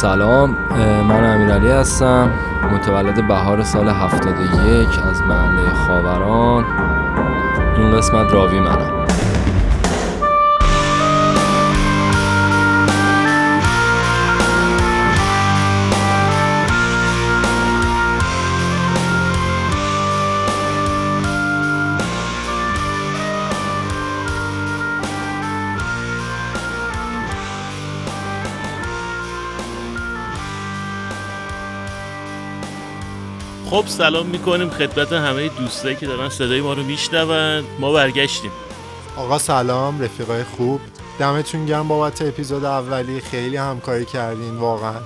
سلام من امیرعلی هستم متولد بهار سال 71 از محله خاوران. این قسمت راوی منم خب سلام می‌کنیم خدمت همه دوستایی که دارن صدای ما رو میشنون. ما برگشتیم. آقا سلام رفیقای خوب. دمتون گرم بابت اپیزود اولی. خیلی همکاری کردین واقعا.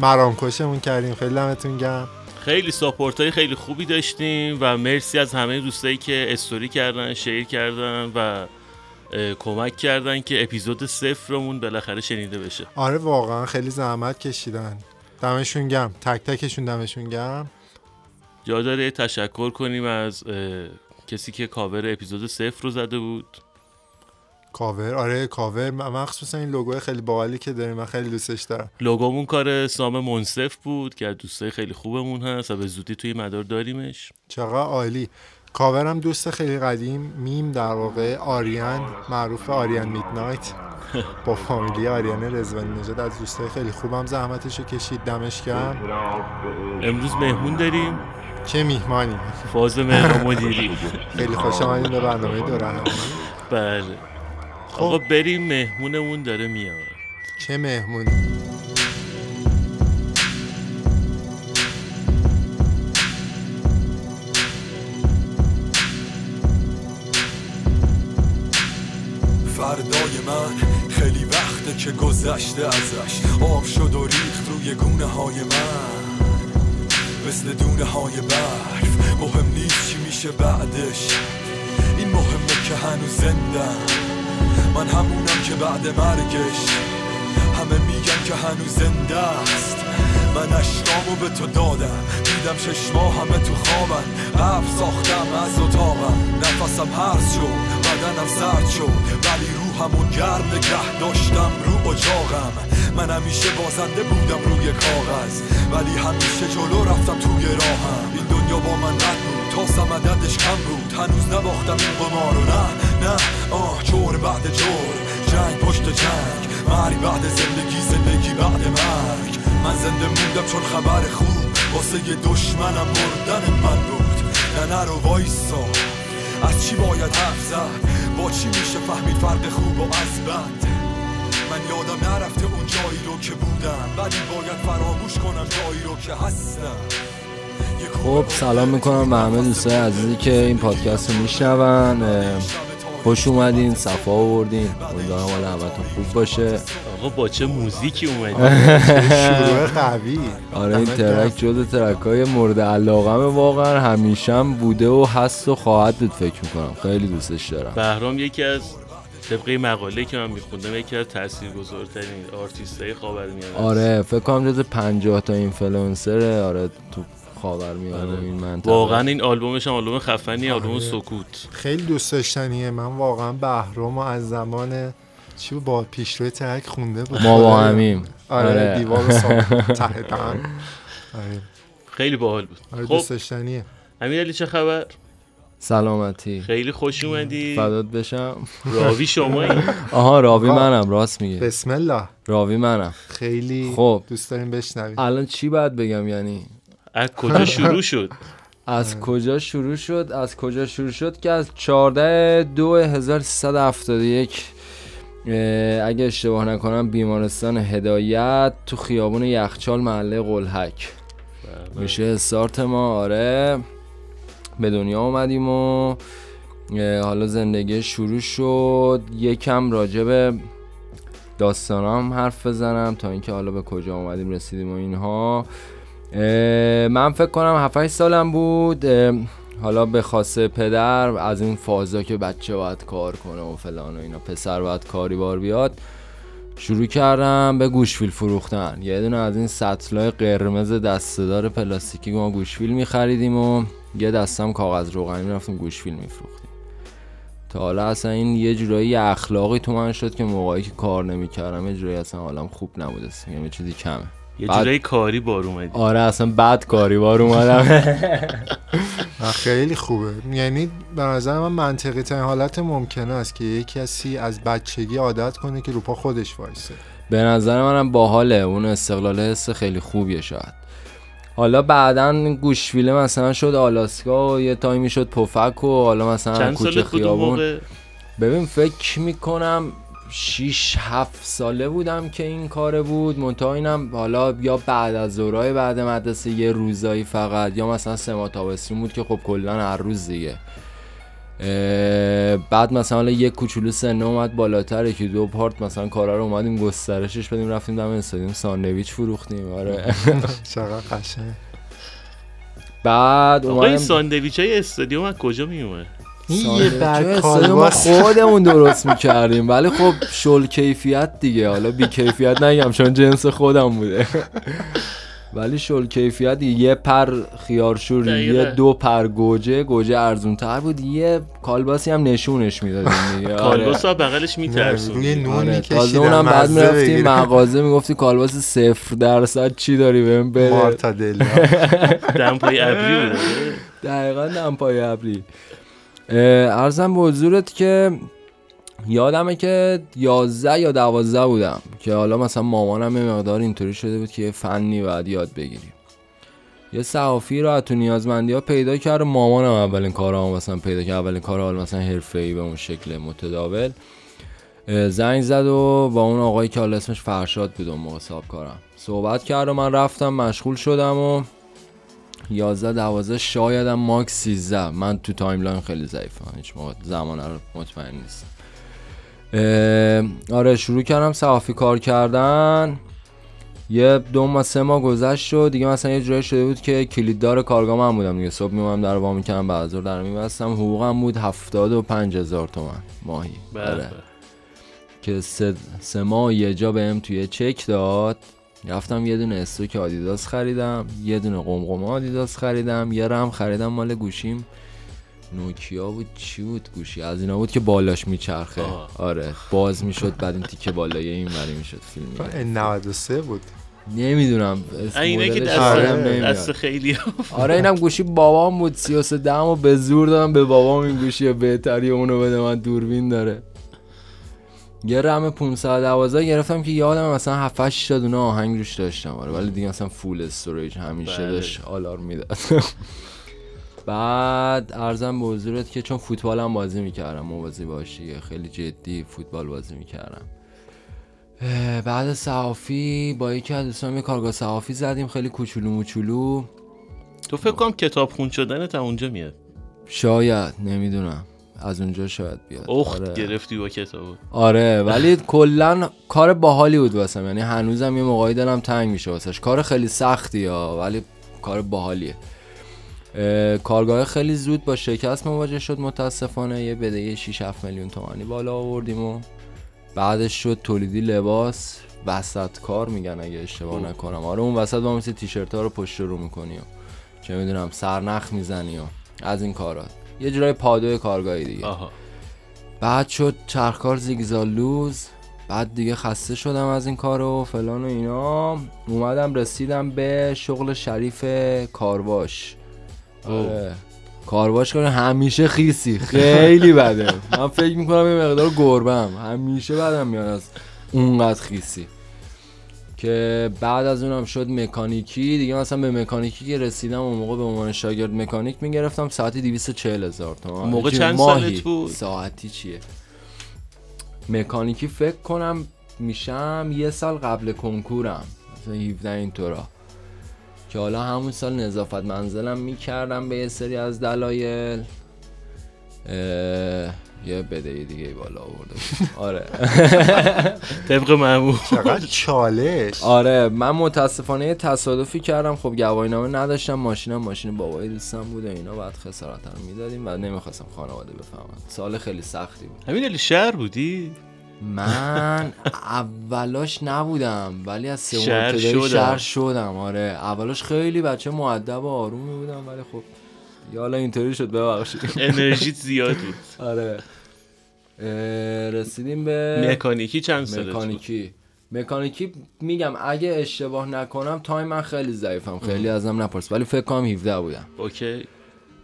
مرام کشمون کردیم خیلی دمتون گرم. خیلی ساپورت های خیلی خوبی داشتیم و مرسی از همه دوستایی که استوری کردن شیر کردن و کمک کردن که اپیزود صفرمون بالاخره شنیده بشه. آره واقعا خیلی زحمت کشیدن. دمشون گرم. تک تکشون دمشون گرم. جا داره تشکر کنیم از کسی که کاور اپیزود صفر رو زده بود. کاور؟ آره کاور. مخصوصا این لوگو خیلی باحالی که داریم من خیلی دوستش دارم. لوگومون کار سام منصف بود که دوستای خیلی خوبمون هست و به زودی توی مدار داریمش. چقدر عالی. کاورم دوست خیلی قدیمیم در واقع آریان معروف آریان میدنایت. با فامیلی آریان رزوانی نژاد از دوستای خیلی خوبم زحمتشو کشید دمش گرم. امروز مهمون داریم. چه میهمانی؟ فاز مهر مدیری خیلی خوش آمدین به برنامه دوران بله. آقا بریم مهمونمون داره میاد. چه مهمونی؟ فردای من خیلی وقته که گذشته ازش. آب شد و ریخت روی گونه های من. مثل دونه های برف. مهم نیست چی میشه بعدش. این مهمه که هنوز زندم. من همونم که بعد مرگش. همه میگن که هنوز زنده است. من اشکامو به تو دادم. دیدم چشما همه تو خوابن. قبل ساختم از اتاقم. نفسم هرز شد بدنم سرد شد. ولی روحمون گرم نگه داشتم. رو اجاقم. من همیشه بازنده بودم روی کاغذ. ولی همیشه جلو رفتم توی راهم. این دنیا با من رد بود تا سمددش کم بود. هنوز نباختم این قمارو نه نه. آه جور بعد جور. جنگ پشت جنگ. مرگ بعد زندگی زندگی بعد مرگ. من زنده موندم چون خبر خوب. واسه یه دشمنم مردن من بود. نه نرو وایسا. از چی باید حرف زد؟ با چی میشه فهمید فرق خوب و از بد من یادم نرفته اون جایی رو که بودم. ولی باید فراموش کنم جایی رو که هستم. خب سلام می‌کنم به همه دوستای عزیزی که این پادکست رو میشنون. خوش اومدین صفا آوردین. امیدوارم حال همتون خوب باشه. آقا با چه موزیکی اومدی شروع قوی. آره این track جز track های مورد علاقم واقعا همیشم بوده و هست و خواهد بود فکر می‌کنم. خیلی دوستش دارم. بهرام یکی از طبق یه مقاله که من میخوندم یکی از تاثیرگذارترین آرتیست های خاورمیانه آره فکر کنم جز 50 تا اینفلوئنسر آره تو خاورمیانه آره. این منطقه. واقعا این آلبومش هم آلبوم خفنی آلبوم آره. سکوت. خیلی دوست داشتنیه. من واقعا بهرام از زمان چی بود با پیشرو یه track خونده بود ما با همیم. آره, آره. دیوار ته. آره. خیلی باحال بود. آره خب. دوست داشتنیه. امیرعلی چه خبر؟ سلامتی. خیلی خوش اومدی. فدات بشم. راوی شما آها راوی. منم راست میگه. بسم الله. راوی منم. خیلی خب. دوست داریم بشنویم. الان چی باید بگم یعنی؟ از کجا شروع شد؟ از کجا شروع شد؟ از کجا شروع شد که از 14 دو 1371 اه، اگه اشتباه نکنم بیمارستان هدایت تو خیابون یخچال محله قلحک. میشه استارت ما؟ آره. به دنیا اومدیم و حالا زندگی شروع شد. یکم راجع به داستانام حرف بزنم تا اینکه حالا به کجا اومدیم رسیدیم و اینها. من فکر کنم 7 سالم بود. حالا به خاصه پدر از این فازا که بچه باید کار کنه و فلان و اینا پسر باید کاری بار بیاد شروع کردم به گوشفیل فروختن. یه دونه از این سطلای قرمز دستهدار پلاستیکی ما گوشفیل میخریدیم و یه دستم کاغذ روغنی می‌رفتیم گوشفیل میفروختیم تا حالا اصلا این یه جورایی اخلاقی تو من شد که موقعی که کار نمی‌کردم یه جورایی اصلا حالم خوب نبود اصلا یه چیزی کمه. یه بعد- جورایی کاری بار اومدی. آره اصلا بد کاری بار اومدم. خیلی خوبه. یعنی به نظر من منطقی ترین حالت ممکنه است که یک کسی از بچگی عادت کنه که رو پا خودش وایسه. به نظر منم باحاله. اون استقلال حس خیلی خوبیه شاید. حالا بعدا گوشویله مثلا شد آلاسکا و یه تایمی شد پفک و حالا مثلا کوچه خیابون. ببین فکر می‌کنم 6 7 ساله بودم که این کاره بود. منتها اینم حالا یا بعد از ظهرای بعد مدرسه یه روزایی فقط یا مثلا سه ماه تابستون بود که خب کلا هر روز دیگه. بعد مثلا حالا یک کوچولو سنه اومد بالاتر که دو part مثلا کارا رو اومدیم گسترشش بدیم رفتیم دم استادیوم ساندویچ فروختیم آره. چقدر قشنگ. بعد آقا این ساندویچ های استادیوم از کجا این ساندویچ یه ما خودمون درست می‌کردیم ولی خب شل کیفیت دیگه. حالا بی کیفیت نگم چون جنس خودم بوده. ولی شل کیفیت یه پر خیارشور. یه دو پر گوجه گوجه ارزون تر بود یه کالباسی هم نشونش می‌دادیم دیگه آره. کالباس ها بغلش میترسون روی نون آره. میکشیدن تازه اونم بعد بگیره. مغازه می‌گفتی کالباس صفر درصد چی داری بهم بره مارتادلا دمپای ابری بود دقیقا دمپای ابری ارزم به حضورت که یادمه که 11 یا 12 بودم که حالا مثلا مامانم یه مقدار اینطوری شده بود که یه فنی باید یاد بگیریم. یه صحافی رو تو نیازمندی ها پیدا کرد و مامانم اولین کارام مثلا پیدا کرد. اولین کار حالا مثلا حرفه‌ای به اون شکل متداول زنگ زد و با اون آقایی که حالا اسمش فرشاد بود اون موقع صاحب کارم صحبت کرد و من رفتم مشغول شدم و 11 12 شایدم max 13 من تو timeline خیلی ضعیفم هیچ موقع زمان رو مطمئن نیستم. آره شروع کردم صحافی کار کردن. یه دو ماه سه ماه گذشت و دیگه مثلا یه جورایی شده بود که کلیددار کارگاه من بودم دیگه. صبح میومدم در وا می‌کردم بعد از در میبستم. حقوقم بود هفتاد و پنج هزار تومن ماهی. بله. آره. که سه, سه ماه یه جا بهم توی چک داد. رفتم یه دونه استوک آدیداس خریدم یه دونه قمقم آدیداس خریدم یه رم خریدم مال گوشیم. نوکیا بود؟ چی بود گوشی؟ از اینا بود که بالاش میچرخه. آه. آره. باز می‌شد بعد این تیکه بالایی این وری می‌شد. فیلم می‌گرفت. 93 بود. نمی‌دونم. اینه که دست, آره،. دست خیلی آره اینم گوشی بابام بود. 33 دهم و به زور دادم به بابام این گوشی. بهتری اونو بده من دوربین داره. یه رم 512 گرفتم که یادم مثلا 7 8 تا دونه آهنگ روش داشتم. آره ولی دیگه مثلا فول استوریج همیشه بله. داشت آلارم می‌داد. بعد ارزم به حضورت که چون فوتبالم بازی می‌کردم موازی باشی خیلی جدی فوتبال بازی می‌کردم. بعد صحافی با یکی از دوستان کارگاه صحافی زدیم خیلی کوچولو موچولو. تو فکر کنم کتاب خون شدنت از اونجا میاد. شاید نمی‌دونم. از اونجا شاید بیاد. اخت آره. گرفتی با کتاب آره ولی کلا کار باحالی بود واسم. یعنی هنوزم یه موقعی دلم تنگ میشه واسش. کار خیلی سختی ها ولی کار باحالیه. کارگاه خیلی زود با شکست مواجه شد متاسفانه. یه بدهی 6 7 میلیون تومانی بالا آوردیم و بعدش شد تولیدی لباس. وسط کار میگن اگه اشتباه. نکنم. آره اون وسط با مثل تیشرت ها رو پشت رو می‌کنی و چه می‌دونم سرنخ می‌زنی و از این کارات یه جورای پادوی کارگاهی دیگه. آها. بعد شد چرخکار زیگزالوز بعد دیگه خسته شدم از این کار و فلان و اینا. اومدم رسیدم به شغل شریف کارواش. کارواش کنه همیشه خیسی. خیلی بده. من فکر می‌کنم یه مقدار گربم همیشه بدم میاد از اونقدر خیسی. که بعد از اونم شد مکانیکی. دیگه مثلا به مکانیکی که رسیدم اون موقع به عنوان شاگرد مکانیک می‌گرفتم. ساعتی 240 هزار تومان. موقع چند ماهی. سالت بود؟ ساعتی چیه؟ مکانیکی فکر کنم میشم یه سال قبل کنکورم. مثلا 17 اینطورا که حالا همون سال نظافت منزلم می‌کردم به یه سری از دلایل. یه بدهی دیگه بالا آورده. آره. طبق معمول. چقدر چالش. آره من متاسفانه یه تصادفی کردم. خب گواهینامه نداشتم ماشینم ماشین بابای دوستم بود و اینا. بعد خسارت رو می‌دادیم و نمی‌خواستم خانواده بفهمن. سال خیلی سختی بود. همین علی شهر بودی؟ من اولاش نبودم ولی از سه شهر شدم. شهر شدم آره. اولاش خیلی بچه معدب و آرومی بودم ولی خب یا حالا اینطوری شد ببخشید. انرژیت زیاد بود. آره. رسیدیم به مکانیکی چند سالت بود؟ مکانیکی. مکانیکی میگم اگه اشتباه نکنم time من خیلی ضعیفم. خیلی ازم نپرس ولی فکر کنم 17 بودم. okay.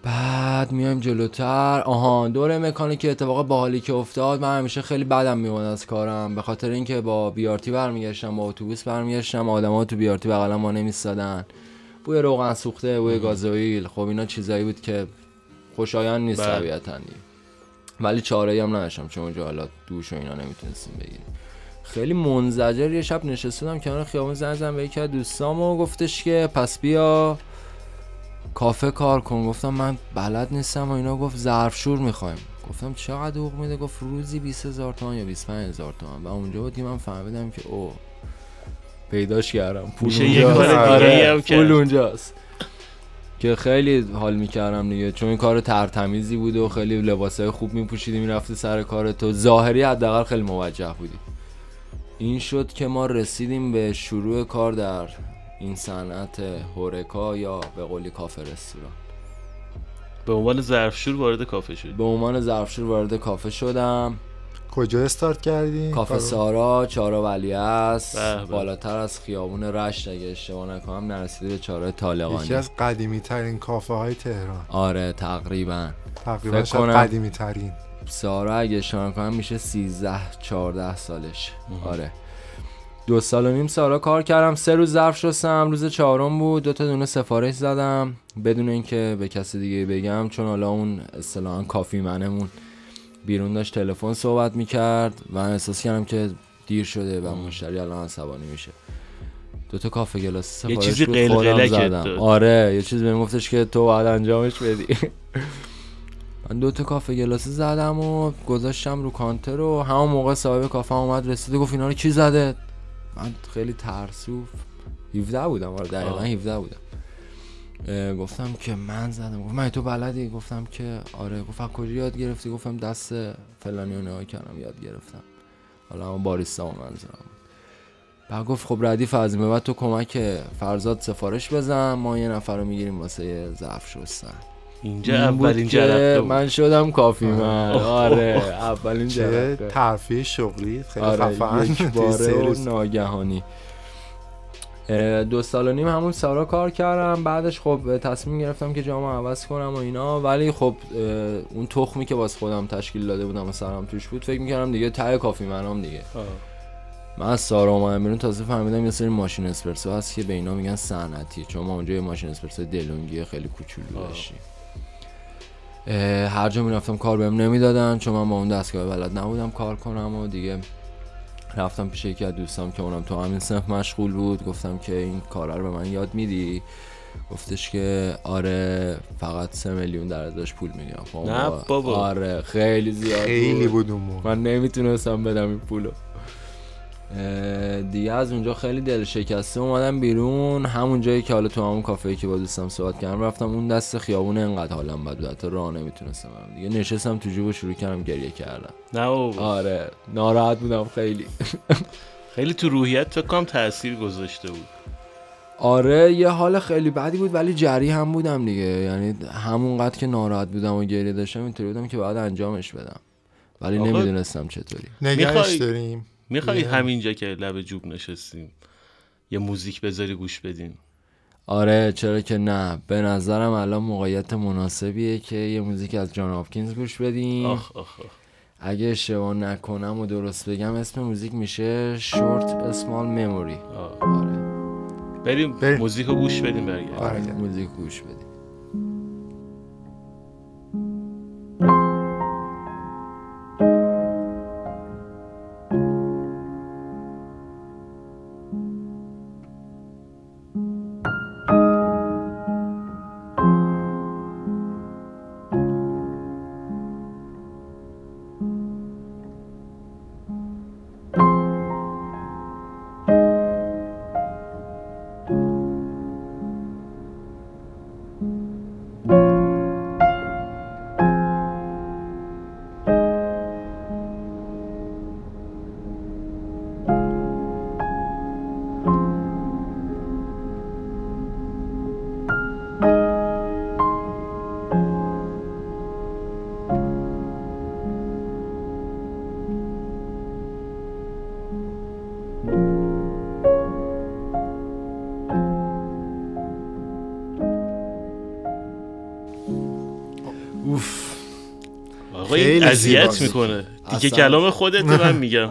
بعد میایم جلوتر. آها دوره مکانیکی اتفاق باحالی که افتاد من همیشه خیلی بدم میومد از کارم. به خاطر اینکه با BRT برمیگشتم با اتوبوس برمیگشتم آدما تو BRT بغل ما نمیستادن بوی روغن سوخته بوی گازوئیل. خب اینا چیزایی بود که خوشایند نیست بله. طبیعتا. ولی چاره هم نداشتم چون اونجا حالا دوش و اینا نمی‌تونستیم بگیریم. خیلی منزجر یه شب نشستم کنار خیابون زنگ زدم به یکی از دوستام و گفتش که پس بیا. کافه کار کن. گفتم من بلد نیستم و اینا. گفت ظرفشور می‌خوایم. گفتم چقدر حقوق میده؟ گفت روزی 20 هزار تومن یا 25 هزار تومن و اونجا بود که من فهمیدم که او پیداش کردم. پول اونجاست. آره، پول. اونجاست. که خیلی حال می‌کردم دیگه. چون این کار ترتمیزی بود و خیلی لباسای خوب میپوشیدی می‌رفتی سر کار تو. ظاهری حداقل خیلی موجه بودی این شد که ما رسیدیم به شروع کار در این صنعت هورکا یا به قولی کافه رستوران. به عنوان ظرفشور وارد کافه شد به عنوان ظرفشور وارد کافه شدم. کجا استارت کردی؟ کافه؟ سارا چارا ولی است. بالاتر از خیابون رشت اگه اشتباه نکنم نرسیده به چارا طالقانی. یکی از قدیمی ترین کافه های تهران. آره تقریبا. تقریبا شاید کنم. قدیمی ترین سارا اگه اشتباه نکنم میشه 13 14 سالش. آره. دو سال و نیم سارا کار کردم. سه روز ظرف شستم روز چهارم بود. دو تا دونه سفارش زدم. بدون اینکه به کسی دیگه بگم چون حالا اون اصطلاحا کافی منمون بیرون داشت تلفن صحبت می‌کرد و من احساس کردم که دیر شده و مشتری الان عصبانی میشه. دو تا کافه گلاس یه سفارش چیزی بود، قلقله خودم که زدم. آره یه چیز بهم گفتش که تو باید انجامش بدی. من دو تا کافه گلاسی زدم و گذاشتم رو کانتر و همون موقع صاحب کافه اومد رسید. و گفت اینا رو کی زده؟ من خیلی ترسو 17 بودم آره دقیقا آه. 17 بودم. گفتم که من زدم. گفت من تو بلدی؟ گفتم که آره. گفت کجا یاد گرفتی؟ گفتم دست فلانی رو نگاه کردم یاد گرفتم. حالا همون باریستا و منظورم بعد گفت خب ردیف از بعد تو کمک فرزاد سفارش بزن ما یه نفر رو می‌گیریم واسه ظرف شستن. اینجا اولین جرقه بود. من شدم کافی من. آره اولین جرقه. ترفیع شغلی. خیلی آره خفن. یک باره. و ناگهانی. اه، دو سال و نیم همون سارا کار کردم. بعدش خب تصمیم گرفتم که جامعه عوض کنم و اینا. ولی خب اون تخمی که باز خودم تشکیل داده بودم و سرم توش بود فکر می‌کردم دیگه ته کافی منام دیگه. آه. من از سارا اومدم بیرون تازه فهمیدم یه سری ماشین اسپرسو هست که به اینا میگن صنعتی. چون ما اونجا یه ماشین اسپرسو دلونگی خیلی کوچولو. داشتیم هر جا می‌رفتم کار بهم نمی‌دادن چون من با اون دستگاه بلد نبودم کار کنم و دیگه رفتم پیش یکی از دوستام که اونم تو همین صنف مشغول بود. گفتم که این کارا رو به من یاد میدی؟ گفتش که آره فقط سه میلیون در ازش پول می‌گیرم. خب نه با- بابا. آره خیلی زیاد خیلی بود. موقع. من نمی‌تونستم بدم این پولو. دیگه از اونجا خیلی دل شکسته. اومدم بیرون. همون جایی که حالا تو همون کافه که با دوستم صحبت کردم رفتم اون دست خیابون انقدر حالم بد بود. حتی راه نمی‌تونستم برم. دیگه نشستم تو جیب و شروع کردم گریه کردم نه. آره. ناراحت بودم خیلی. خیلی تو روحیت فکر کنم تاثیر گذاشته بود. آره یه حال خیلی بدی بود ولی جری هم بودم دیگه. یعنی همونقدر که ناراحت بودم و گریه داشتم اینطوری بودم که باید انجامش بدم. ولی آقا، نمی‌دونستم چطوری. می‌خوای- داریم. می‌خوای. همینجا که لب جوب نشستیم یه موزیک بذاری گوش بدیم آره چرا که نه به نظرم الان موقعیت مناسبیه که یه موزیک از جان آپکینز گوش بدیم آخ آخ آخ. اگه اشتباه نکنم و درست بگم اسم موزیک میشه شورت اسمال مموری. آره بریم بریم. موزیک رو گوش بدیم برگردیم آره. موزیک گوش بدیم خیلی اذیت. می‌کنه دیگه اصلا. کلام خودت من میگم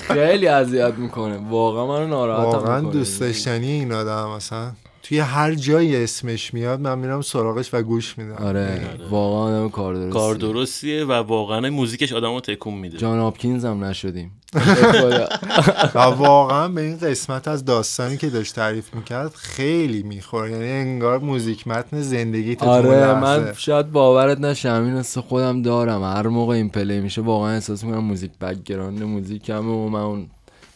خیلی اذیت می‌کنه واقعا منو ناراحت واقعا دوست داشتنی این آدم مثلا توی هر جایی اسمش میاد من میرم سراغش و گوش میدم. آره واقعا آدم کار درستی. کار درستیه و واقعا موزیکش آدمو تکون میده. جان آپکینز هم نشدیم. و واقعا به این قسمت از داستانی که داشت تعریف می‌کرد خیلی می‌خوره یعنی انگار موزیک متن زندگی تو آره لحظه. من شاید باورت نشه همین حس خودم دارم. هر موقع این play میشه واقعا احساس می‌کنم موزیک background موزیکمه و من اون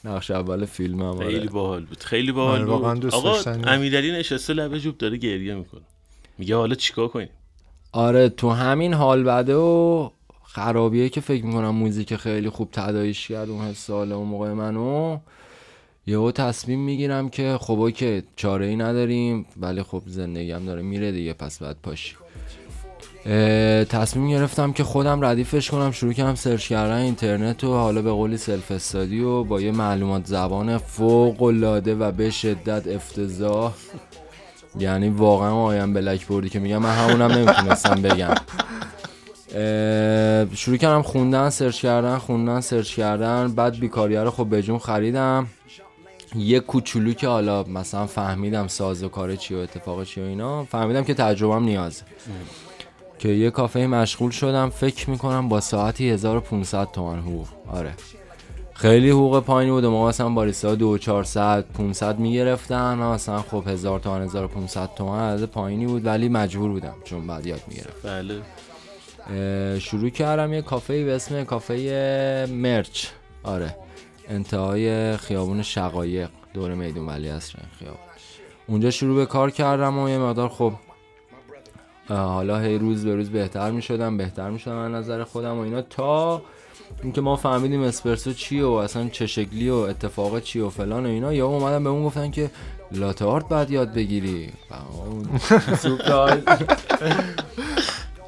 نقش اول فیلمم خیلی آره. باحال بود خیلی باحال آره، واقعا بود. آقا. امیرعلی نشسته لبه جوب داره گریه می‌کنه. میگه حالا چیکار کنیم؟ آره تو همین حال بده و خرابیه که فکر می‌کنم موزیک خیلی خوب تداعیش کرد اون حس سال اون موقع منو. یهو تصمیم می‌گیرم که خب okay چاره ای نداریم ولی خب زندگی هم داره میره دیگه پس بعد پاشی تصمیم گرفتم که خودم ردیفش کنم شروع کردم search کردن اینترنت و حالا به قولی self study و با یه معلومات زبان فوق العاده و به شدت افتضاح. یعنی واقعا I'm blackboard ی که میگم من همونم نمی‌تونستم بگم. شروع کردم خوندن search کردن خوندن search کردن. بعد بیکاریه رو خب به جون خریدم. یه کوچولو که حالا مثلا فهمیدم ساز و کار چی و اتفاق چی و اینا فهمیدم که تجربهم نیازه. که یه کافه مشغول شدم فکر می‌کنم با ساعتی 1500 تومن حقوق. آره. خیلی حقوق پایینی بود ما مثلا باریستا دو 400 500 می‌گرفتن. مثلا خب 1000 تومن 1500 تومن از پایینی بود ولی مجبور بودم چون بعد یاد می‌گرفت بله. شروع کردم یه کافه به اسم کافه مرچ. آره. انتهای خیابون شقایق دور میدون ولی اصر خیابون. اونجا شروع به کار کردم و یه مقدار خب حالا هی روز به روز بهتر می شدم بهتر می شدم از نظر خودم و اینا. تا اینکه ما فهمیدیم اسپرسو چیه و اصلا چه شکلی و اتفاق چی و فلان و اینا یا اومدن به اون گفتن که لاته آرت بعد یاد بگیری. و اون سورپرایز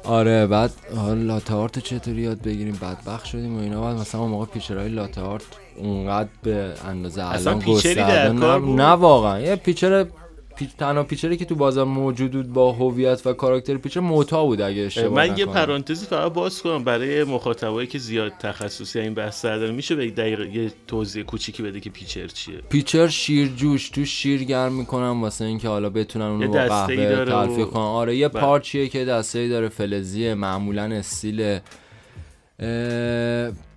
آره بعد لاته آرت چطوری یاد بگیریم؟ بدبخت شدیم و اینا. بعد مثلا اون موقع پیچرهای لاته آرت اونقدر به اندازه الان گسترده نه؟ نه واقعا. یه pitcher pitch... تنها pitcher ی که تو بازار موجود بود با هویت و کاراکتر pitcher Motta بود اگه اشتباه من یه نکنم. پرانتزی فقط باز کنم برای مخاطبایی که زیاد تخصصی این بحث دارن میشه به دقیق یه توضیح کوچیکی بده که pitcher چیه pitcher شیر جوش تو شیر گرم می‌کنم واسه اینکه حالا بتونن اونو یه با دسته‌ای قهوه تلفیق و- کنن آره یه بله. پارچیه که دسته داره فلزیه معمولا استیل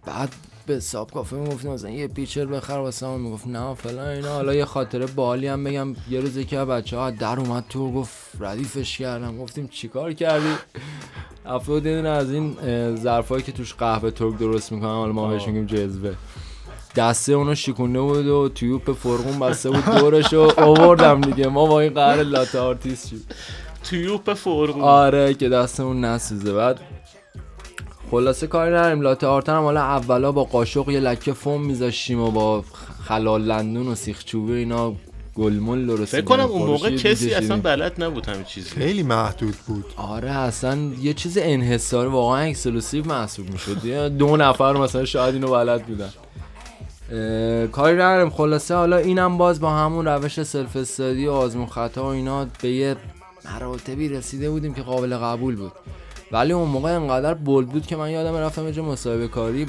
بعد به حساب کافه می‌گفتیم مثلا یه پیچر بخر واسه من. می‌گفت نه فلان اینا. حالا یه خاطره بالی هم بگم. یه روز که بچه ها در اومد تو گفت ردیفش کردم. گفتیم چیکار کردی؟ افراد دونه از این ظرفایی که توش قهوه ترک درست می‌کنن حالا ما بهش میگیم جزوه دسته اونو شکونه بود و تیوب فرقون بسته بود دورش رو آوردم دیگه. ما با این قهر لاته آرتیست شد. تیوب فرقون آره که دستمون نسوزه. بعد خلاصه کاری نداریم. latte art هم حالا اولا با قاشق یه لکه فوم میذاشتیم و با خلال دندون و سیخ چوبه اینا گلمول درست فکر کنم. اون موقع کسی. اصلا بلد نبود همین چیزی. خیلی محدود بود. آره اصلا یه چیز انحصاری واقعا exclusive محسوب می‌شد. یه دو نفر مثلا شاید اینو بلد بودن. کاری نداریم. خلاصه حالا اینم باز با همون روش self study و آزمون خطا و اینا به یه مراتبی رسیده بودیم که قابل قبول بود. ولی اون موقع انقدر بولد بود که من یادم رفتم یه جا مصاحبه کاری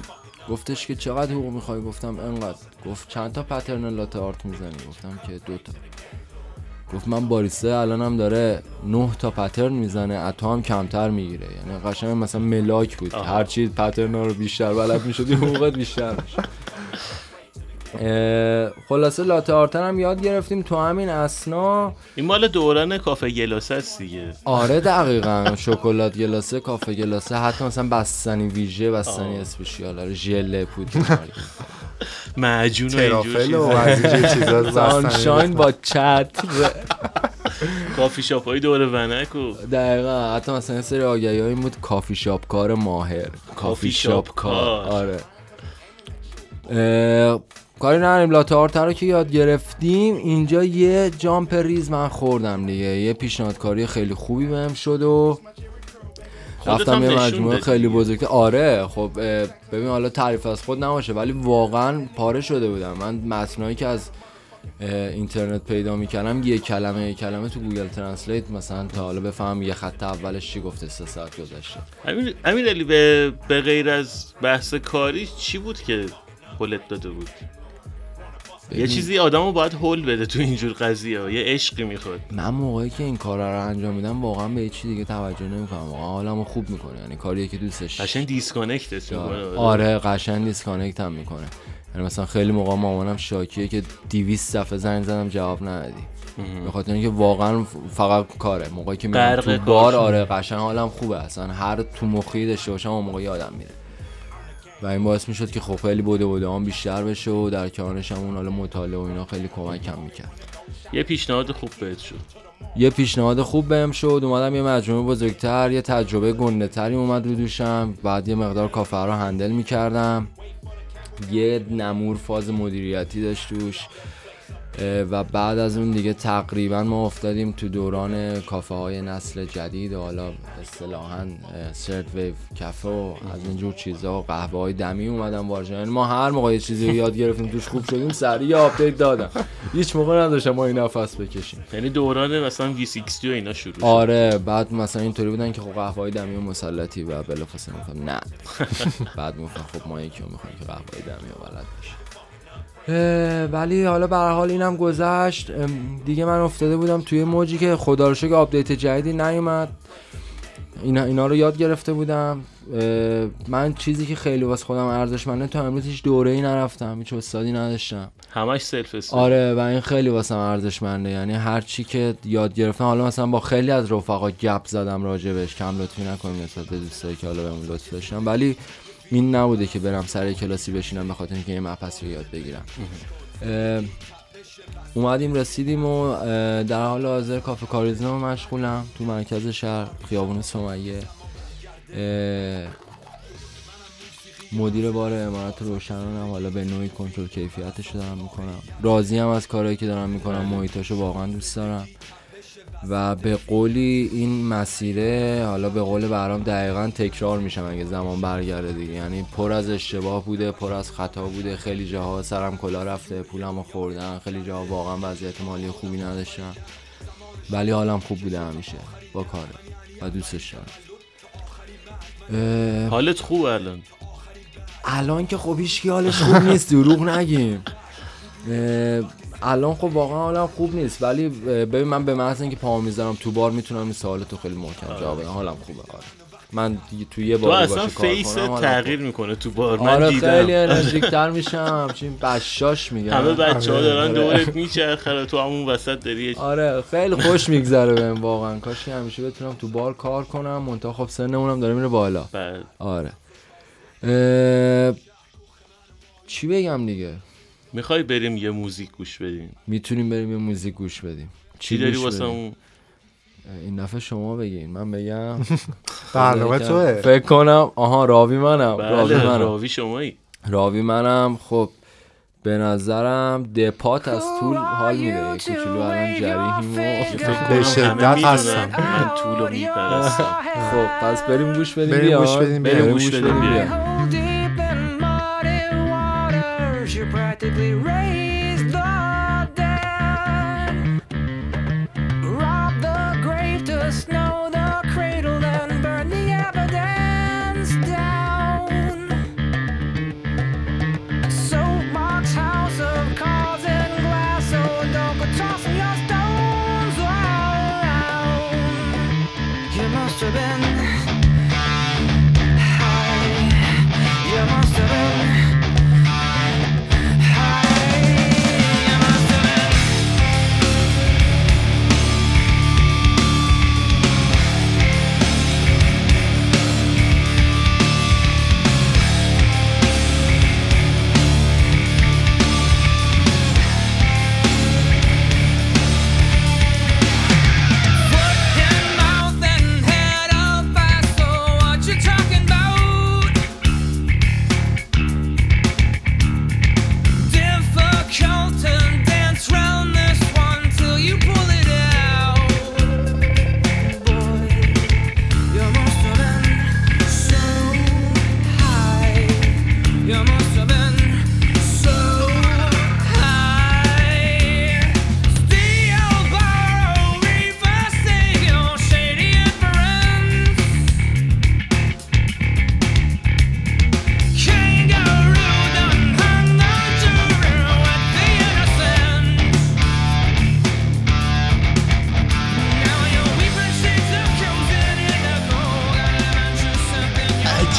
گفتش که چقدر حقوق می‌خوای؟ گفتم انقدر. گفت چند تا پترن لات آرت می‌زنی؟ گفتم که دو تا. گفت من باریستا الانم داره 9 تا پترن می‌زنه از تو هم کمتر می‌گیره. یعنی قشنگ مثلا ملاک بود. آها. هر چی پترن رو بیشتر بلد می‌شدی حقوقت بیشتر می‌شد. خلاصه latte art هم یاد گرفتیم تو همین اسنا. این مال دوران کافه گلاسه است دیگه. آره دقیقا شکلات گلاسه کافه گلاسه حتی مثلا بستنی ویژه بستنی آه. special آره ژله پودر معجون و اینجور ترافل و چیزا. از چیزا sunshine با چتر کافی شاپ های دور ونک و دقیقا حتی مثلا یه سری آگهی این بود کافی شاپ کار ماهر. کافی شاپ کار. آره. کاری نداریم latte art رو که یاد گرفتیم. اینجا یه jump ریز من خوردم دیگه. یه پیشنهادکاری خیلی خوبی بهم شد و رفتم یه مجموعه خیلی. بزرگتر آره خب ببین حالا تعریف از خود نباشه ولی واقعا پاره شده بودم. من متنایی که از اینترنت پیدا می‌کردم یه کلمه یه کلمه تو Google Translate مثلا تا حالا بفهم یه خط اولش چی گفته سه ساعت گذشته. امیر علی به, غیر از بحث کاری چی بود که هولت داده بود؟ یه ببین. چیزی آدمو باید هول بده تو اینجور قضیه. ها. یه عشقی می‌خواد. من موقعی که این کارا رو انجام میدم واقعا به چی دیگه توجه نمی‌کنم. واقعا حالمو خوب می‌کنه. یعنی کاریه که دوستش قشنگ disconnect ت داره. می‌کنه آره قشنگ disconnect هم می‌کنه. یعنی مثلا خیلی موقع مامانم شاکیه که 200 دفعه زنگ زدم جواب ندادی. به خاطر اینکه واقعا فقط کاره. موقعی که میرم تو بار. آره قشنگ حالم خوبه. اصلا هر تو مخی داشته باشم اون موقع یادم میره. و این باعث می‌شد که خب خیلی بوده بوده هم بیشتر بشه و در کنارش هم اون حالا مطالعه و اینا خیلی کمکم می‌کرد. یه پیشنهاد خوب بهت شد. یه پیشنهاد خوب بهم شد. اومدم یه مجموعه بزرگتر یه تجربه گنده تری اومد رو دوشم. بعد یه مقدار کافه رو هندل می‌کردم. یه نمور فاز مدیریتی داشت توش. و بعد از اون دیگه تقریبا ما افتادیم تو دوران کافه های نسل جدید و حالا اصطلاحا third wave coffee و از اینجور چیزا و قهوه های دمی اومدن وارد یعنی ما هر موقع یه چیزی رو یاد گرفتیم توش خوب شدیم سریع update دادم. هیچ موقع نداشتم ما این نفس بکشیم. یعنی دوران مثلا V60 و اینا شروع شد. آره بعد مثلا اینطوری بودن که خب قهوه های دمی و مسلطی و بلافاصله نه. بعد گفتم خب ما یکی رو می‌خوایم که قهوه های دمی و بلد باشه اه، ولی حالا به حال اینم گذشت. دیگه من افتاده بودم توی موجی که خدا رو شکر update جدیدی نیومد. اینا, اینا رو یاد گرفته بودم. من چیزی که خیلی واسه خودم ارزشمنده تا امروز هیچ دوره ای نرفتم هیچ استادی نداشتم. همش self study. آره و این خیلی واسم ارزشمنده یعنی هر چی که یاد گرفتم حالا مثلا با خیلی از رفقا گپ زدم راجبش کم لطفی نکنیم نسبت به دوستایی که حالا بهمون لطف داشتم ولی این نبوده که برم سر کلاسی بشینم به خاطر اینکه یه مبحثی رو یاد بگیرم. اومدیم رسیدیم و در حال حاضر کافه کاریزما مشغولم تو مرکز شهر خیابون سمیه. مدیر بار امارات روشنانم حالا به نوعی کنترل کیفیتش رو دارم می‌کنم. راضی هم از کارهایی که دارم می‌کنم محیطاشو واقعا دوست دارم. و به قولی این مسیره حالا به قول برام دقیقا تکرار میشم اگه زمان برگرده دیگه. یعنی پر از اشتباه بوده پر از خطا بوده. خیلی جاها سرم کلا رفته پولم رو خوردن. خیلی جاها واقعا وضعیت مالی خوبی نداشتم. ولی حالم خوب بوده همیشه. با کاره و دوستش دارم. اه، حالت خوب الان؟ الان که خب هیچ حالش خوب نیست دروغ نگیم. اه، الان خب واقعا حالم خوب نیست ولی ببین من به محض اینکه پاهم می‌ذارم تو بار می‌تونم این سوالتو خیلی محکم جواب بدم. حالم خوبه آره. من دیگه تو یه تو بار اصلا باشه کار فیس تغییر. می‌کنه تو بار من آره دیدم. خیلی انرژیکتر میشم همچین بشاش میگم. همه بچه ها آره، دارن آره. دورت میچرخه تو همون وسط داری آره خیلی خوش میگذره بهم واقعا. کاش که همیشه بتونم تو بار کار کنم منتها خب سنمونم داره میره بالا. بعد آره. اه، چی بگم دیگه؟ می‌خوای بریم یه موزیک گوش بدیم؟ می‌تونیم بریم یه موزیک گوش بدیم. چی داری واسه؟ اون؟ این دفعه شما بگین من بگم. برنامه توه. فکر کنم آها راوی منم. راوی بله منم. راوی شمایی. راوی منم. خب به نظرم دپات از طول حال میده. کوچولو الان جریحیم به شدت هستم. من طول رو میپرستم. خب پس بریم گوش بدیم بریم بیان. گوش بدیم بریم. گوش بدیم practically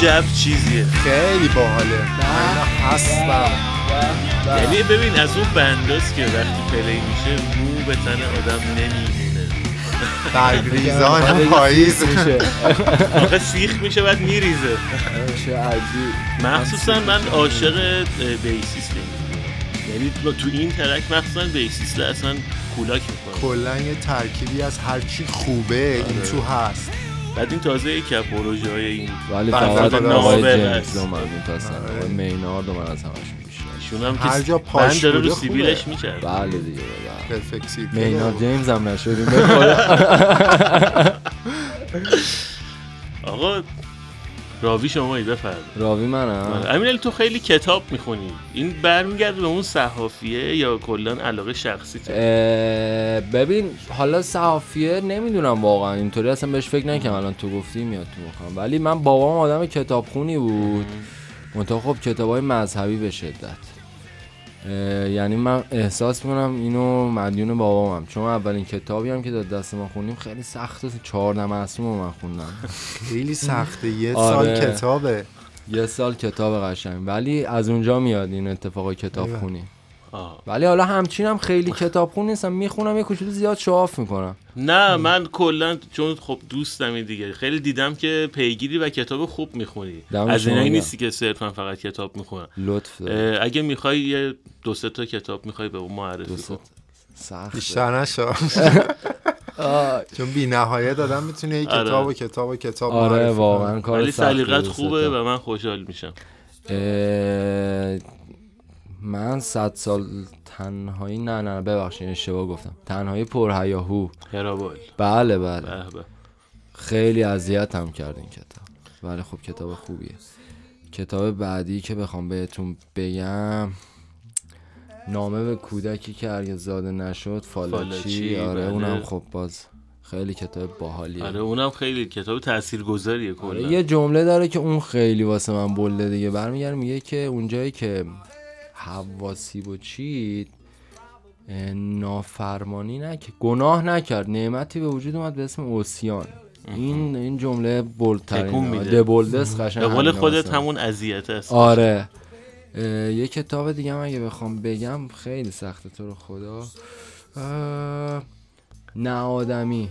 عجب چیزیه. خیلی باحاله. من هستم. یعنی ببین از اون بنداست که وقتی پلی میشه مو به تن آدم نمیمونه. برگریزان پاییز. میشه. آخه سیخ میشه بعد میریزه. عجیب. مخصوصا من عاشق اه، بیسیستم یعنی تو این ترک مخصوصا بیسیست اصلا کولاک می‌کنه. کلا یه ترکیبی از هرچی خوبه این تو هست. بعد این تازه یکی از پروژه های این ولی بله، فقط آقای جیمز است. اومد این تا آقای مینارد اومد از همشون بیشتر ایشون هم هر که جا پاش داره بوده رو سیبیلش. می‌کرد بله دیگه بله پرفکسی مینارد جیمز هم نشدیم. آقا راوی شمایی بفرد راوی منم. امین تو خیلی کتاب می‌خونی. این برمیگرده به اون صحافیه یا کلا علاقه شخصی تو؟ ببین حالا صحافیه نمی‌دونم واقعا. اینطوری اصلا بهش فکر نکنم الان تو گفتی میاد تو مخم ولی من بابام آدم کتابخونی بود. منتها خب کتاب های مذهبی به شدت. یعنی من احساس می‌کنم اینو مدیون بابامم. چون اولین کتابی هم که داد دست ما خوندیم خیلی سخته چهارده معصوم رو من خوندم. خیلی سخته. یه آره. سال کتابه. یه سال کتاب قشنگ. ولی از اونجا میاد این اتفاق کتاب. خونی. آه. ولی حالا همچین هم خیلی کتاب خون نیستم می‌خونم یه کوچولو زیاد شواف می‌کنم نه من کلا چون خب دوستم این دیگه خیلی دیدم که پیگیری و کتاب خوب می‌خونی از اینایی. نیستی که صرفا فقط کتاب می‌خونن لطف. اگه می‌خوای یه دو سه تا کتاب می‌خوای به اون معرفی کن سخت بیشتر نشو چون بی نهایت دادم می‌تونه یه آره. کتاب و کتاب و کتاب آره معرفی واقعا کنه. کار ولی سلیقت خوبه. و من خوشحال میشم اه، من صد سال تنهایی نه نه ببخشید اشتباه گفتم. تنهایی پرهیاهو هرابال. بله بله. به به. خیلی اذیت هم کرد این کتاب. ولی خب کتاب خوبیه. کتاب بعدی که بخوام بهتون بگم نامه به کودکی که هرگز زاده نشد فالاچی, فالاچی، آره بله. اونم خب باز خیلی کتاب باحالیه. آره اونم خیلی کتاب تاثیرگذاریه آره، کلا یه جمله داره که اون خیلی واسه من بلده دیگه. برمیگرد میگه که اونجایی که حواسی و چید نافرمانی نکرد. گناه نکرد. نعمتی به وجود اومد به اسم اوسیان. این این جمله بولترین میده. دبولدس قشنگ به قول خودت. همون اذیت است. آره. یه کتاب دیگه اگه بخوام بگم خیلی سخته تو رو خدا. نه آدمی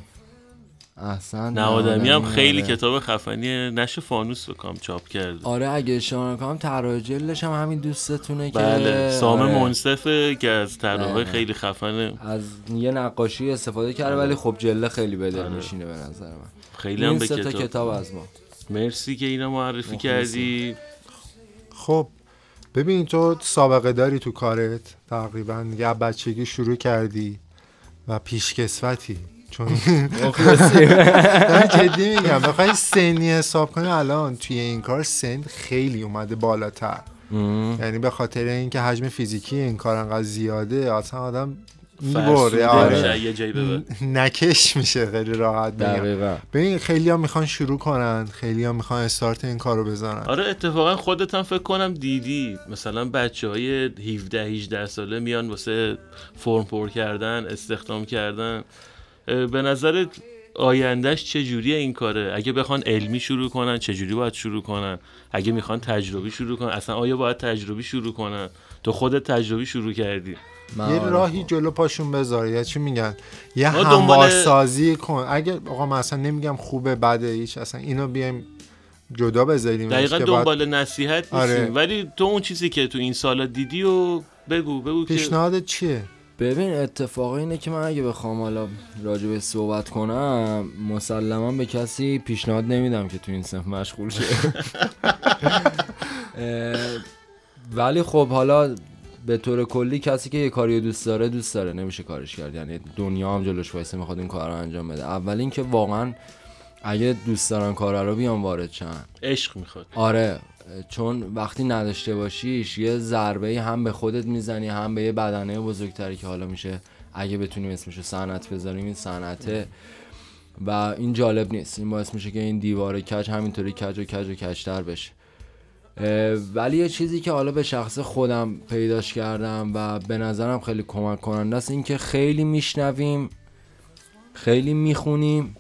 احسن نه آدمی هم خیلی آره. کتاب خفنی نشه فانوس بکنم چاپ کرده آره اگه اشتباه نکنم طراح جلدش هم همین دوستتونه که بله سام آره، منصفه که از طراحای نه. خیلی خفنه. از یه نقاشی استفاده کرده ولی خب جله خیلی به دل میشینه به نظر من. خیلی هم به کتاب. کتاب از ما. مرسی که اینا معرفی کردی. خب ببین تو سابقه داری تو کارت تقریبا از بچگی شروع کردی و پیشکسوتی. چون دارم جدی میگم بخوای سنی حساب کنی الان توی این کار سن خیلی اومده بالاتر. یعنی به خاطر اینکه حجم فیزیکی این کار انقدر زیاده اصلا آدم می‌بره آره. نکش میشه خیلی راحت بگم ببین خیلی ها می‌خوان شروع کنن خیلی ها می‌خوان استارت این کارو بزنن. آره اتفاقا خودت هم فکر کنم دیدی. مثلا بچه های 17 18 ساله میان واسه فرم پر کردن استخدام کردن. به نظرت آیندهش چجوریه این کاره؟ اگه بخوان علمی شروع کنن چجوری باید شروع کنن؟ اگه می‌خوان تجربی شروع کنن اصلا آیا باید تجربی شروع کنن؟ تو خودت تجربی شروع کردی. یه آره راهی خب. جلو پاشون بذار یا چی میگن؟ یه هموارسازی کن. اگه آقا من اصلا نمیگم خوبه بده هیچ اصلا اینو بیایم جدا بذاریم. دقیقا دنبال نصیحت نیستیم آره. ولی تو اون چیزی که تو این سالا دیدی و بگو بگو که پیشنهادت چیه؟ ببین اتفاق اینه که من اگه بخوام حالا راجع به صحبت کنم مسلما به کسی پیشنهاد نمیدم که تو این صنف مشغول شه. ولی خب حالا به طور کلی کسی که یه کاری دوست داره دوست داره نمیشه کارش کرد. یعنی دنیا هم جلوش وایسه می‌خواد این کار رو انجام بده. اول اینکه واقعا اگه دوست دارن کار رو بیان وارد شن. عشق می‌خواد. آره. چون وقتی نداشته باشیش یه ضربه هم به خودت می‌زنی هم به یه بدنه بزرگتری که حالا میشه اگه بتونیم اسمشو صنعت بذاریم این صنعته و این جالب نیست. این باعث میشه که این دیوار کج همینطوری کج و کج و کجتر بشه. ولی یه چیزی که حالا به شخص خودم پیداش کردم و به نظرم خیلی کمک کننده است این که خیلی میشنویم خیلی می‌خونیم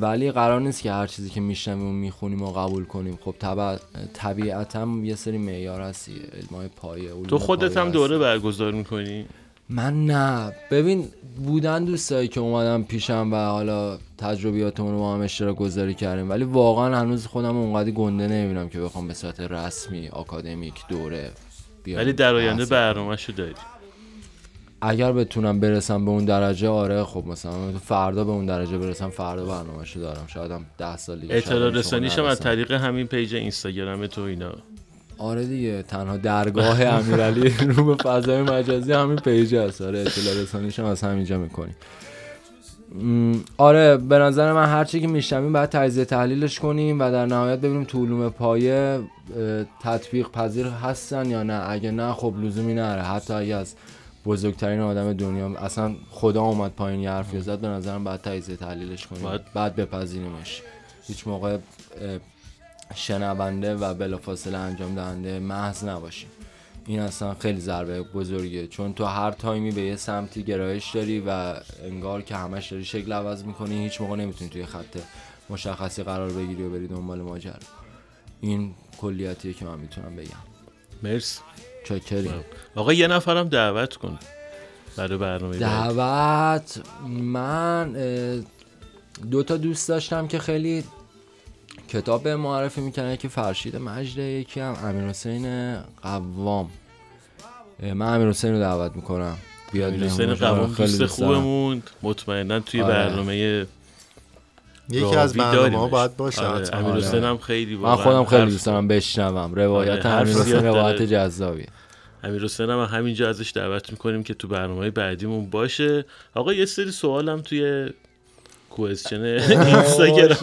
ولی قرار نیست که هر چیزی که میشنویم و می‌خونیم و قبول کنیم. خب طبع... طبیعتا یه سری معیار هستی. علمای پایه تو خودت هم. دوره برگزار می‌کنی؟ من نه. ببین بودن دوستایی که اومدم پیشم و حالا تجربیاتمون رو با هم اشتراک گذاری کردیم. ولی واقعا هنوز خودم اونقدی گنده نمی‌بینم که بخوام به صورت رسمی آکادمیک دوره بیام. ولی در آینده برنامه‌شو داری اگر بتونم برسم به اون درجه آره خب مثلا فردا به اون درجه برسم فردا برنامه‌شو دارم. شاید هم 10 سال دیگه اطلاع رسانیش از. طریق همین page اینستاگرام تو اینا. آره دیگه تنها درگاه امیرعلی رو به فضای مجازی همین page هست. آره اطلاع رسانیش هم از همینجا می‌کنیم. آره به نظر من هرچی که میشنویم باید تجزیه تحلیلش کنیم و در نهایت ببینیم تو علوم پایه تطبیق پذیر هستن یا نه. اگه نه خب لزومی نداره حتی اگه از بزرگترین آدم دنیا. اصلا خدا اومد پایین یه حرفی زد. به نظرم باید تجزیه تحلیلش کنیم. باید- بعد بپذیریمش. هیچ موقع شنونده و بلافاصله انجام دهنده محض نباشیم. این اصلا خیلی ضربه بزرگه چون تو هر تایمی به یه سمتی گرایش داری و انگار که همش داری شکل عوض می‌کنی هیچ موقع نمی‌تونی توی خط مشخصی قرار بگیری و بری دنبال ماجرا. این کلیاتیه که من می‌تونم بگم. مرسی. چاکریم آقا یه نفرم دعوت کن. برای برنامه. دعوت؟ من دو تا دوست داشتم که خیلی کتاب به معرفی می‌کنه یکی فرشید مجده یکی هم امیر حسین قوام من امیر حسین رو دعوت می‌کنم. بیاد امیر حسین قوام دوست. خوبمون. مطمئنا توی آره. برنامه یکی از برنامه ها. باید باشه آره،. امیر آره. حسین هم خیلی من خودم خیلی دوست دارم بشنوم روایت آره، امیر حسین روایت داره. جذابیه امیر حسین هم همینجا ازش دعوت می‌کنیم که تو برنامه بعدیمون باشه آقا یه سری سوالم توی کوئسچن اینستاگرام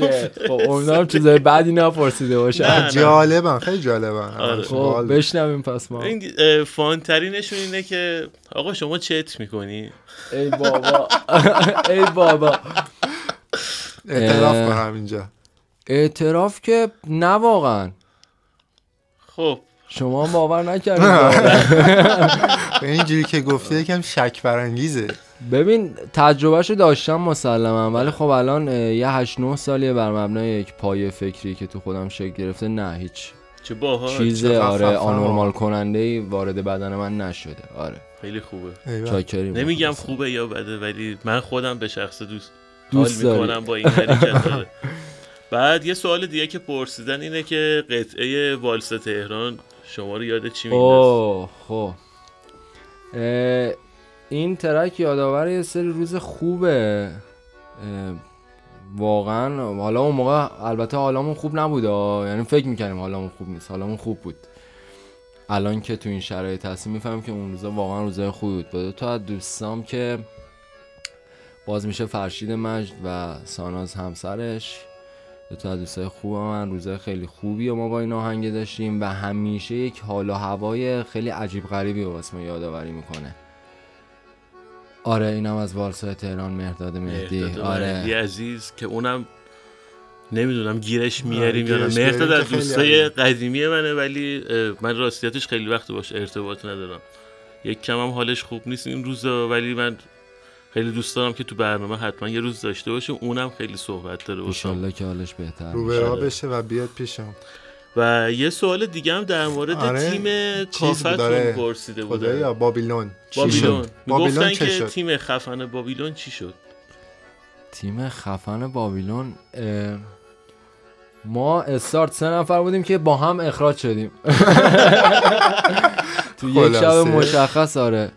خب امیدوارم چیزای بعدی نپرسیده باشه. جالبن خیلی آره. همش خب. بشنویم پس ما این اه، فانترینشون اینه که آقا شما چت می‌کنی ای بابا ای بابا اعتراف. کنم اینجا. اعتراف که نه واقعا. خب. شما هم باور نکردید. به اینجوری که گفته یکم شک برانگیزه. ببین تجربهشو داشتم مسلما ولی خب الان یه 8 9 سالیه بر مبنای یک پایه فکری که تو خودم شکل گرفته نه هیچ چه باحال. چیز آره آنورمال کننده ای وارد بدن من نشده. آره. خیلی خوبه. نمیگم خوبه یا بده ولی من خودم به شخص دوست دوست داری. می‌کنم با این بعد یه سوال دیگه که پرسیدن اینه که قطعه والس تهران شما رو یاد چی میندازه؟ اوه خب. این ترک یادآور یه سری روز خوبه. واقعا حالا اون موقع البته حالامون خوب نبود. یعنی فکر می‌کنیم حالامون خوب نیست حالامون خوب بود. الان که تو این شرایط هستیم می‌فهمم که اون روزا واقعا روزای خوبی بود. با دو تا از دوستام که باز میشه فرشید مجد و ساناز همسرش. دو تا از دوستای خوب من روزای خیلی خوبی و ما با این آهنگ داشتیم و همیشه یک حال و هوای خیلی عجیب غریبی واسه ما یادآوری می‌کنه. آره اینم از والسای تهران مهرداد مهدی. مهرداد آره. مهدی عزیز که اونم نمی‌دونم گیرش میاریم یا نه. مهرداد از دوستای. قدیمی منه ولی من راستیتش خیلی وقت باش ارتباط ندارم. یک کم هم حالش خوب نیست این روزا ولی من خیلی دوست دارم که تو برنامه حتما یه روز داشته باشه اونم خیلی صحبت داره. ایشالله که حالش بهتر رو بشه. به راه بشه و بیاد پیشم و یه سوال دیگه هم در مورد آره، تیم کافتون آره. پرسیده بوده بابیلون چی بابیلون شد؟ می‌گفتن بابیلون چه که شد تیم خفن بابیلون چی شد تیم خفن بابیلون اه، ما استارت سه نفر بودیم که با هم اخراج شدیم تو یک شب. مشخص آره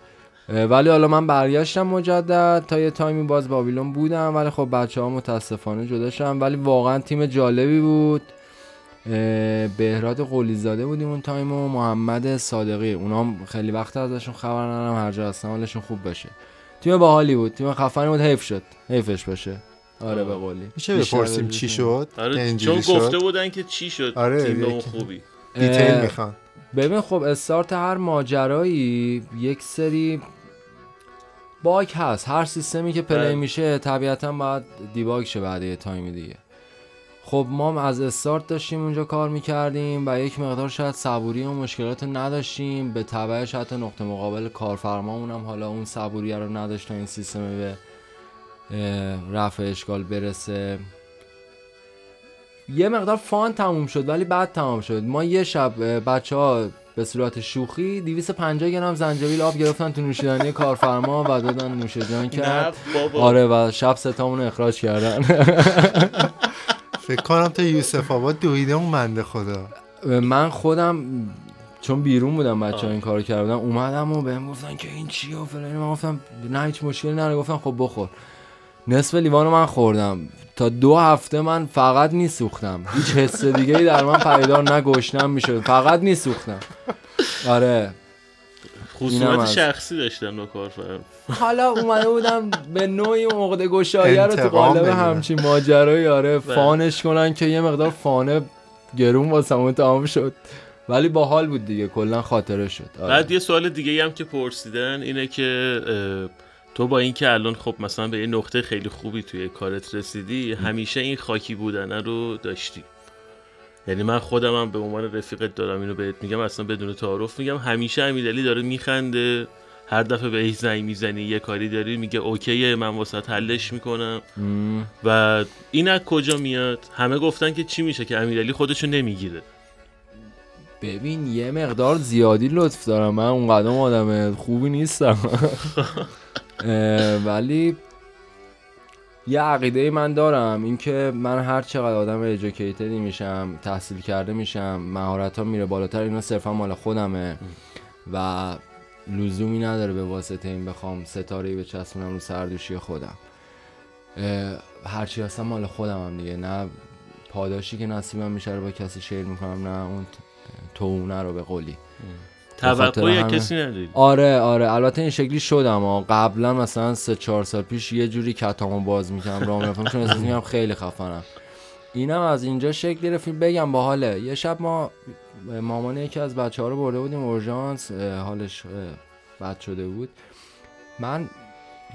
ولی حالا من برگشتم مجدد. تا یه تایمی باز بابیلون بودم ولی خب بچه ها متاسفانه جدا شدن. ولی واقعا تیم جالبی بود. بهراد قلیزاده بودیم اون تایم و محمد صادقی. اونام خیلی وقت ازشون خبر ندارم هر جا هستن حالشون خوب بشه تیم باحالی بود. تیم خفنی بود حیف شد. حیفش باشه. آره به قولی. میشه بپرسیم چی. شد؟ آره چون اینجوری گفته شد بودن که چی شد. آره، تیم اون خوبی. detail می‌خوان. ببین خب استارت هر ماجرایی یک سری bug هست. هر سیستمی که play بله. میشه طبیعتا باید debug شه بعد یه تایمی دیگه. خب ما از استارت داشتیم اونجا کار می‌کردیم و یک مقدار شاید صبوری و مشکلات رو نداشتیم. به تبعش حتی نقطه مقابل کارفرمامون هم حالا اون صبوری رو نداشت تا این سیستم به رفع اشکال برسه. یه مقدار فان تموم شد ولی بعد تمام شد. ما یه شب بچه ها به صورت شوخی 250 گرم زنجبیل آب گرفتن تو نوشیدنی کارفرما و دادن نوش جان نه کرد. آره و شب ستامون اخراج کردن. فکر کنم تا یوسف آباد دویده اون منده خدا. من خودم چون بیرون بودم بچه ها این کار کردن اومدم و بهم گفتن که این چیه و فلان من گفتم نه هیچ مشکلی نداره. گفتم خب بخور. نصف لیوان رو من خوردم. تا دو هفته من فقط نیسوختم هیچ حس دیگه ای در من پیدا نه گشنم می‌شد. فقط نیسوختم آره. خصوصیت شخصی داشتن با کارفرما حالا اومده بودم به نوعی عقده گشاییه رو تو قالب. همچین ماجرایی آره بله. فانش کنن که یه مقدار فانه گرون واسمون تمام شد. ولی باحال بود دیگه کلا خاطره شد. آره. بعد یه سوال دیگه هم که پرسیدن اینه که تو با اینکه الان خب مثلا به یه نقطه خیلی خوبی توی کارت رسیدی همیشه این خاکی بودن رو داشتی. یعنی من خودم هم به عنوان رفیقت دارم اینو بهت میگم اصلا بدون تعارف میگم. همیشه امیرعلی داره میخنده هر دفعه بهش زنگ می‌زنی یه کاری داری میگه اوکیه من واسه حلش می‌کنم. مم. و این از کجا میاد؟ همه گفتن که چی میشه که امیرعلی خودشو نمی‌گیره. ببین یه مقدار زیادی لطف دارم. من اون قدم آدم خوبی نیستم. ولی یه عقیده من دارم اینکه من هر چقدر آدم ایژوکیتدی میشم تحصیل کرده میشم مهارت ها میره بالاتر اینا صرفا مال خودمه. و لزومی نداره به واسطه این بخوام ستاره به چسبونم رو سردوشی خودم. هرچی هستم مال خودم هم دیگه نه پاداشی که نصیبم میشه رو با کسی شیر می‌کنم نه اون توونه رو به قولی. از همه- کسی نداری. آره آره. البته این شکلی شدم ها قبلا مثلا سه چهار سال پیش یه جوری کتامو باز می‌کنم راه می‌رفتم چون احساس می‌کنم خیلی خفنم. اینم از اینجا شکل گرفت بگم باحاله یه شب ما مامان یکی از بچه ها رو برده بودیم اورژانس. حالش بد شده بود. من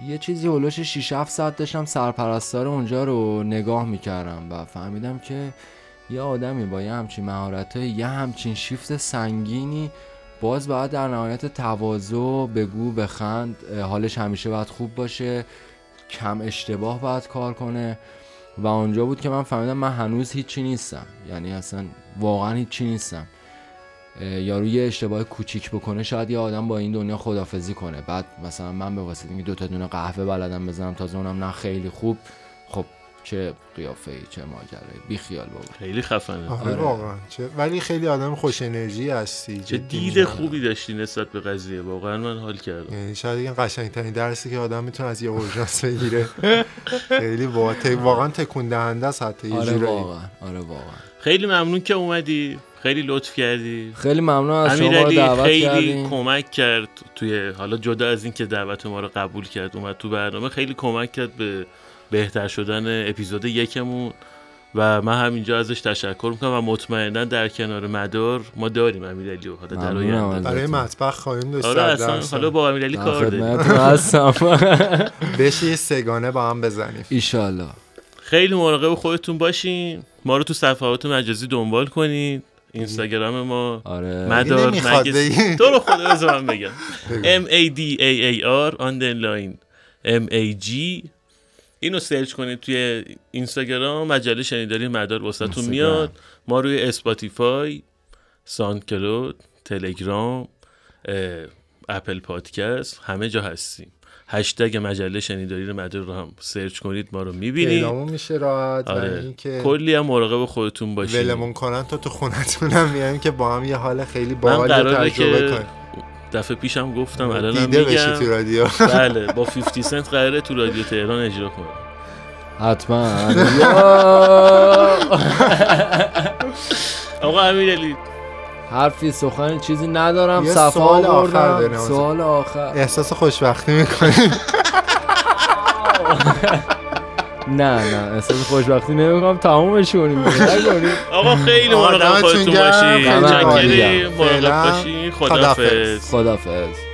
یه چیزی هلوش 6 7 ساعت داشتم سرپرستار اونجا رو نگاه می‌کردم و فهمیدم که یه آدمی با یه همچین مهارت یه همچین شیفت سنگینی باز باید در نهایت تواضع بگو بخند. حالش همیشه باید خوب باشه. کم اشتباه باید کار کنه. و اونجا بود که من فهمیدم من هنوز هیچی نیستم. یعنی اصلا واقعا هیچی نیستم. یارو یه اشتباه کوچیک بکنه شاید یه آدم با این دنیا خدافزی کنه. بعد مثلا من به واسطه اینکه دو تا دونه قهوه بلدم بزنم تازه اونم نه خیلی خوب. چه قیافه ای چه ماجرایی. بی خیال بابا. خیلی خفنه. آره آره. واقعا. چه ولی خیلی آدم خوش انرژی هستی چه دید. خوبی داشتی نسبت به قضیه. واقعا من حال کردم. یعنی شاید این قشنگترین درسی که آدم می‌تونه از یه اورژانس بگیره. خیلی با... ت- واقعا تکون دهنده است حتی یه آره جورایی. واقعا. آره واقعا. خیلی ممنون که اومدی. خیلی لطف کردی. خیلی ممنون از شما دعوت خیلی کردین کمک کرد توی حالا جدا از اینکه دعوت ما رو قبول کرد اومد تو برنامه خیلی کمک کرد به بهتر شدن اپیزود یکمون. و من همینجا ازش تشکر می‌کنم و مطمئنا در کنار مدار ما داریم امیرعلی و حالا در آینده. برای مطبخ خواهیم داشت. آره اصلا. حالا با امیرعلی کار داریم. بشه یه سگانه با هم بزنیم. ایشالله خیلی مراقب خودتون باشین. ما رو تو صفحات مجازی دنبال کنید اینستاگرام ما. آره. مدار مگز. تو رو خدا بذار من بگم. M A D A A R underline M A G اینو سرچ کنید توی اینستاگرام مجله شنیداری مدار واسهتون. میاد. ما روی Spotify SoundCloud تلگرام Apple Podcast همه جا هستیم. هشتگ مجله شنیداری مدار رو هم سرچ کنید ما رو می‌بینید. پیدامون میشه راحت آره. اینکه کلی هم مراقب خودتون باشید ولمون کنن تا تو خونتون هم میایم که با هم یه حال خیلی باحال رو تجربه که کنیم. دفعه پیشم گفتم الان دیده بشی تو میگم رادیو. بله با 50 سنت قراره تو رادیو تهران اجرا کنم. حتما. آقا امیرعلی. حرفی سخنی چیزی ندارم صفا سوال آخر. سوال آخر. احساس خوشبختی می‌کنیم. نه نه احساس خوشبختی نمی‌کنم تمومش کنیم. آقا خیلی مراقب خودتون چکری عالیه. مراقب خداحافظ. خدافظ خدافظ